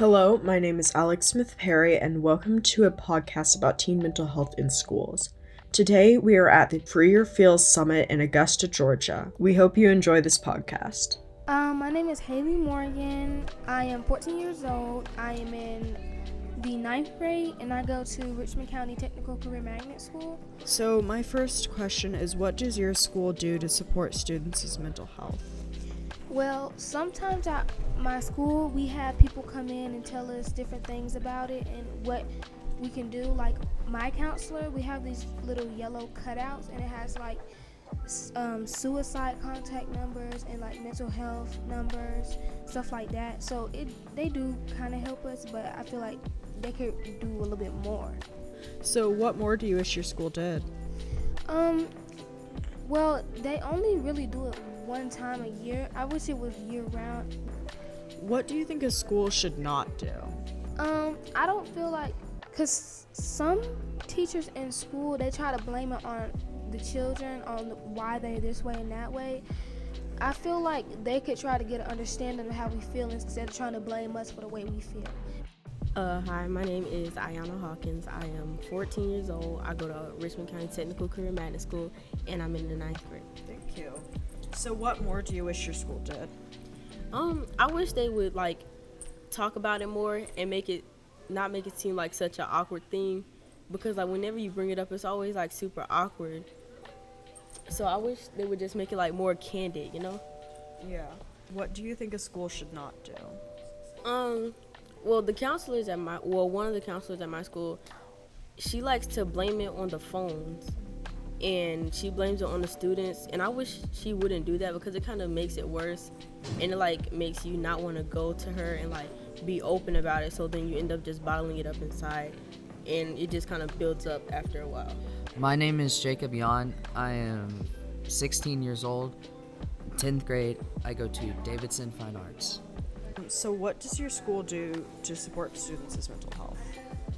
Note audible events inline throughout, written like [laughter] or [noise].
Hello, my name is Alex Smith Perry, and welcome to a podcast about teen mental health in schools. Today, we are at the Free Your Feels Summit in Augusta, Georgia. We hope you enjoy this podcast. Um, my name is Haley Morgan. I am 14 years old. I am in the ninth grade, and I go to Richmond County Technical Career Magnet School. So, my first question is What does your school do to support students' mental health? Well, sometimes at my school, we have people come in and tell us different things about it and what we can do. Like my counselor, we have these little yellow cutouts, and it has like um, suicide contact numbers and like mental health numbers, stuff like that. So it they do kind of help us, but I feel like they could do a little bit more. So, what more do you wish your school did? Um, well, they only really do it one time a year. I wish it was year round. What do you think a school should not do? Um, I don't feel like, cause some teachers in school they try to blame it on the children on why they're this way and that way. I feel like they could try to get an understanding of how we feel instead of trying to blame us for the way we feel. Uh, hi, my name is Ayana Hawkins. I am 14 years old. I go to Richmond County Technical Career Magnet School, and I'm in the ninth grade. Thank you. So, what more do you wish your school did? Um, I wish they would like talk about it more and make it not make it seem like such an awkward thing, because like whenever you bring it up, it's always like super awkward. So I wish they would just make it like more candid, you know? Yeah. What do you think a school should not do? Um, well, the counselors at my well, one of the counselors at my school, she likes to blame it on the phones. And she blames it on the students. And i wish she wouldn't do that because it kind of makes it worse. And it like makes you not want to go to her and like be open about it. So then you end up just bottling it up inside. And it just kind of builds up after a while. My name is jacob yon. I am 16 years old 10th grade. I go to davidson fine arts so what does your school do to support students' mental health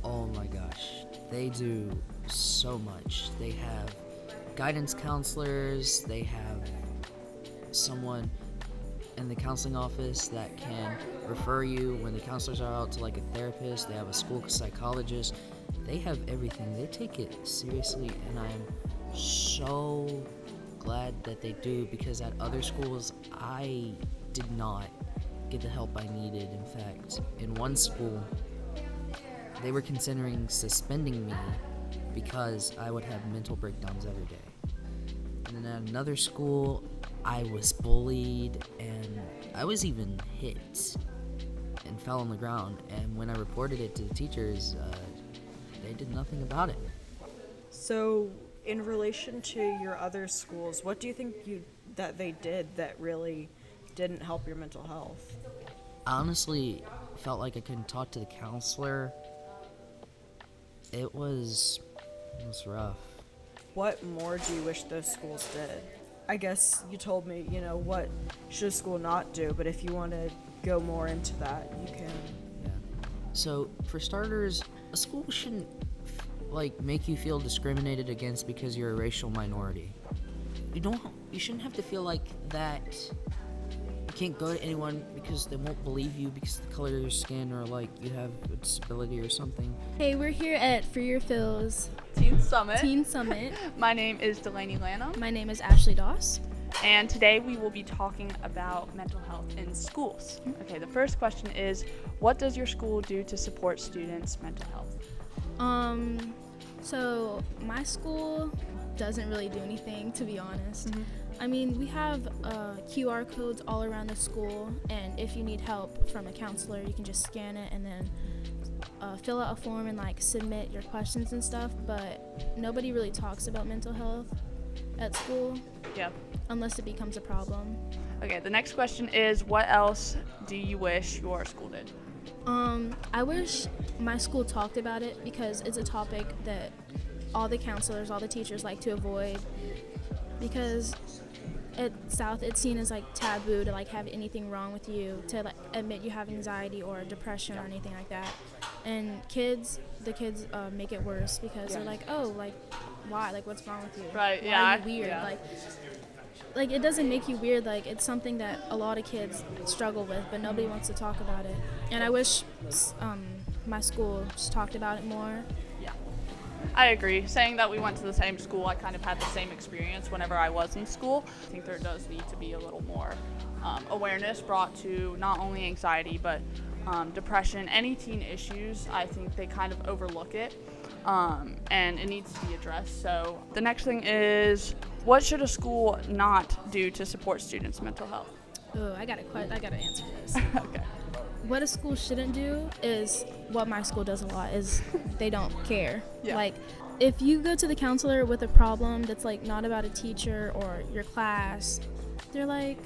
oh my gosh they do so much they have guidance counselors, they have someone in the counseling office that can refer you when the counselors are out to like a therapist, they have a school psychologist. They have everything. They take it seriously and I'm so glad that they do because at other schools I did not get the help I needed. In fact, in one school, they were considering suspending me because I would have mental breakdowns every day. And then at another school, I was bullied and I was even hit and fell on the ground. And when I reported it to the teachers, uh, they did nothing about it. So, in relation to your other schools, what do you think you that they did that really didn't help your mental health? I honestly felt like I couldn't talk to the counselor. It was it was rough. What more do you wish those schools did? I guess you told me, you know, what should a school not do, but if you want to go more into that, you can. Yeah. So, for starters, a school shouldn't like make you feel discriminated against because you're a racial minority. You don't you shouldn't have to feel like that you can't go to anyone because they won't believe you because the color of your skin or like you have a disability or something. Hey, we're here at Free Your Feels Teen Summit. Teen Summit. [laughs] My name is Delaney Lanham. My name is Ashley Doss. And today we will be talking about mental health in schools. Okay, the first question is what does your school do to support students' mental health? Um, so my school doesn't really do anything, to be honest. Mm-hmm. I mean, we have uh, QR codes all around the school, and if you need help from a counselor, you can just scan it and then uh, fill out a form and like submit your questions and stuff. But nobody really talks about mental health at school. Yeah. Unless it becomes a problem. Okay, the next question is what else do you wish your school did? Um, I wish my school talked about it because it's a topic that all the counselors, all the teachers like to avoid because at South it's seen as like taboo to like have anything wrong with you to like admit you have anxiety or depression or anything like that. And kids, the kids uh, make it worse because yeah. they're like, oh, like why? Like what's wrong with you? Right. Why yeah. Are you weird. Yeah. Like like it doesn't make you weird. Like it's something that a lot of kids struggle with, but nobody wants to talk about it. And I wish um, my school just talked about it more. I agree. Saying that we went to the same school, I kind of had the same experience whenever I was in school. I think there does need to be a little more um, awareness brought to not only anxiety but um, depression, any teen issues. I think they kind of overlook it, um, and it needs to be addressed. So the next thing is, what should a school not do to support students' mental health? Oh, I gotta que- I gotta answer this. [laughs] okay. what a school shouldn't do is what my school does a lot is they don't care. Yeah. Like if you go to the counselor with a problem that's like not about a teacher or your class, they're like,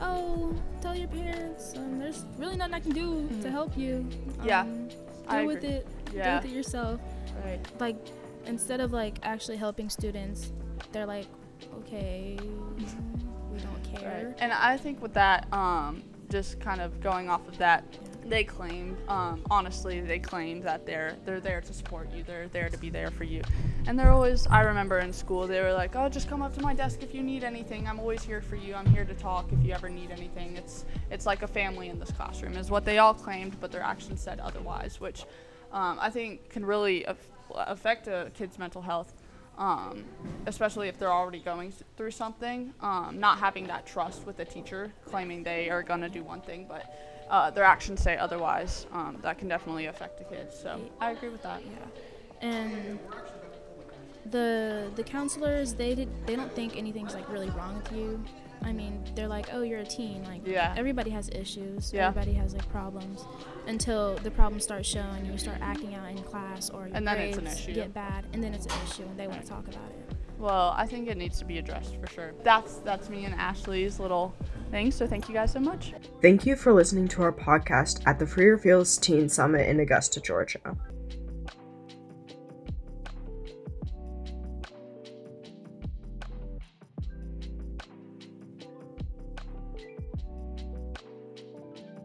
"Oh, tell your parents. Um, there's really nothing I can do to help you. Mm-hmm. Yeah, Um, deal I with agree. it. Yeah. Deal with it yourself." Right. Like instead of like actually helping students, they're like, "Okay, don't care." Right. And I think with that, um, just kind of going off of that, they claimed, um, honestly, they claimed that they're they're there to support you. They're there to be there for you. And they're always. I remember in school, they were like, "Oh, just come up to my desk if you need anything. I'm always here for you. I'm here to talk if you ever need anything." It's it's like a family in this classroom, is what they all claimed, but their actions said otherwise, which um, I think can really af- affect a kid's mental health um, especially if they're already going through something. Um, not having that trust with the teacher, claiming they are going to do one thing, but uh, their actions say otherwise. Um, that can definitely affect the kids. So I agree with that. Yeah, and the the counselors they did they don't think anything's like really wrong with you i mean they're like oh you're a teen like Yeah. everybody has issues Yeah. everybody has like problems until the problems start showing and you start acting out in class or your And then it's grades an issue. get bad and then it's an issue and they want to talk about it Well, I think it needs to be addressed for sure. That's that's me and Ashley's little thing. So thank you guys so much. Thank you for listening to our podcast at the Free Your Feels Teen Summit in Augusta, Georgia.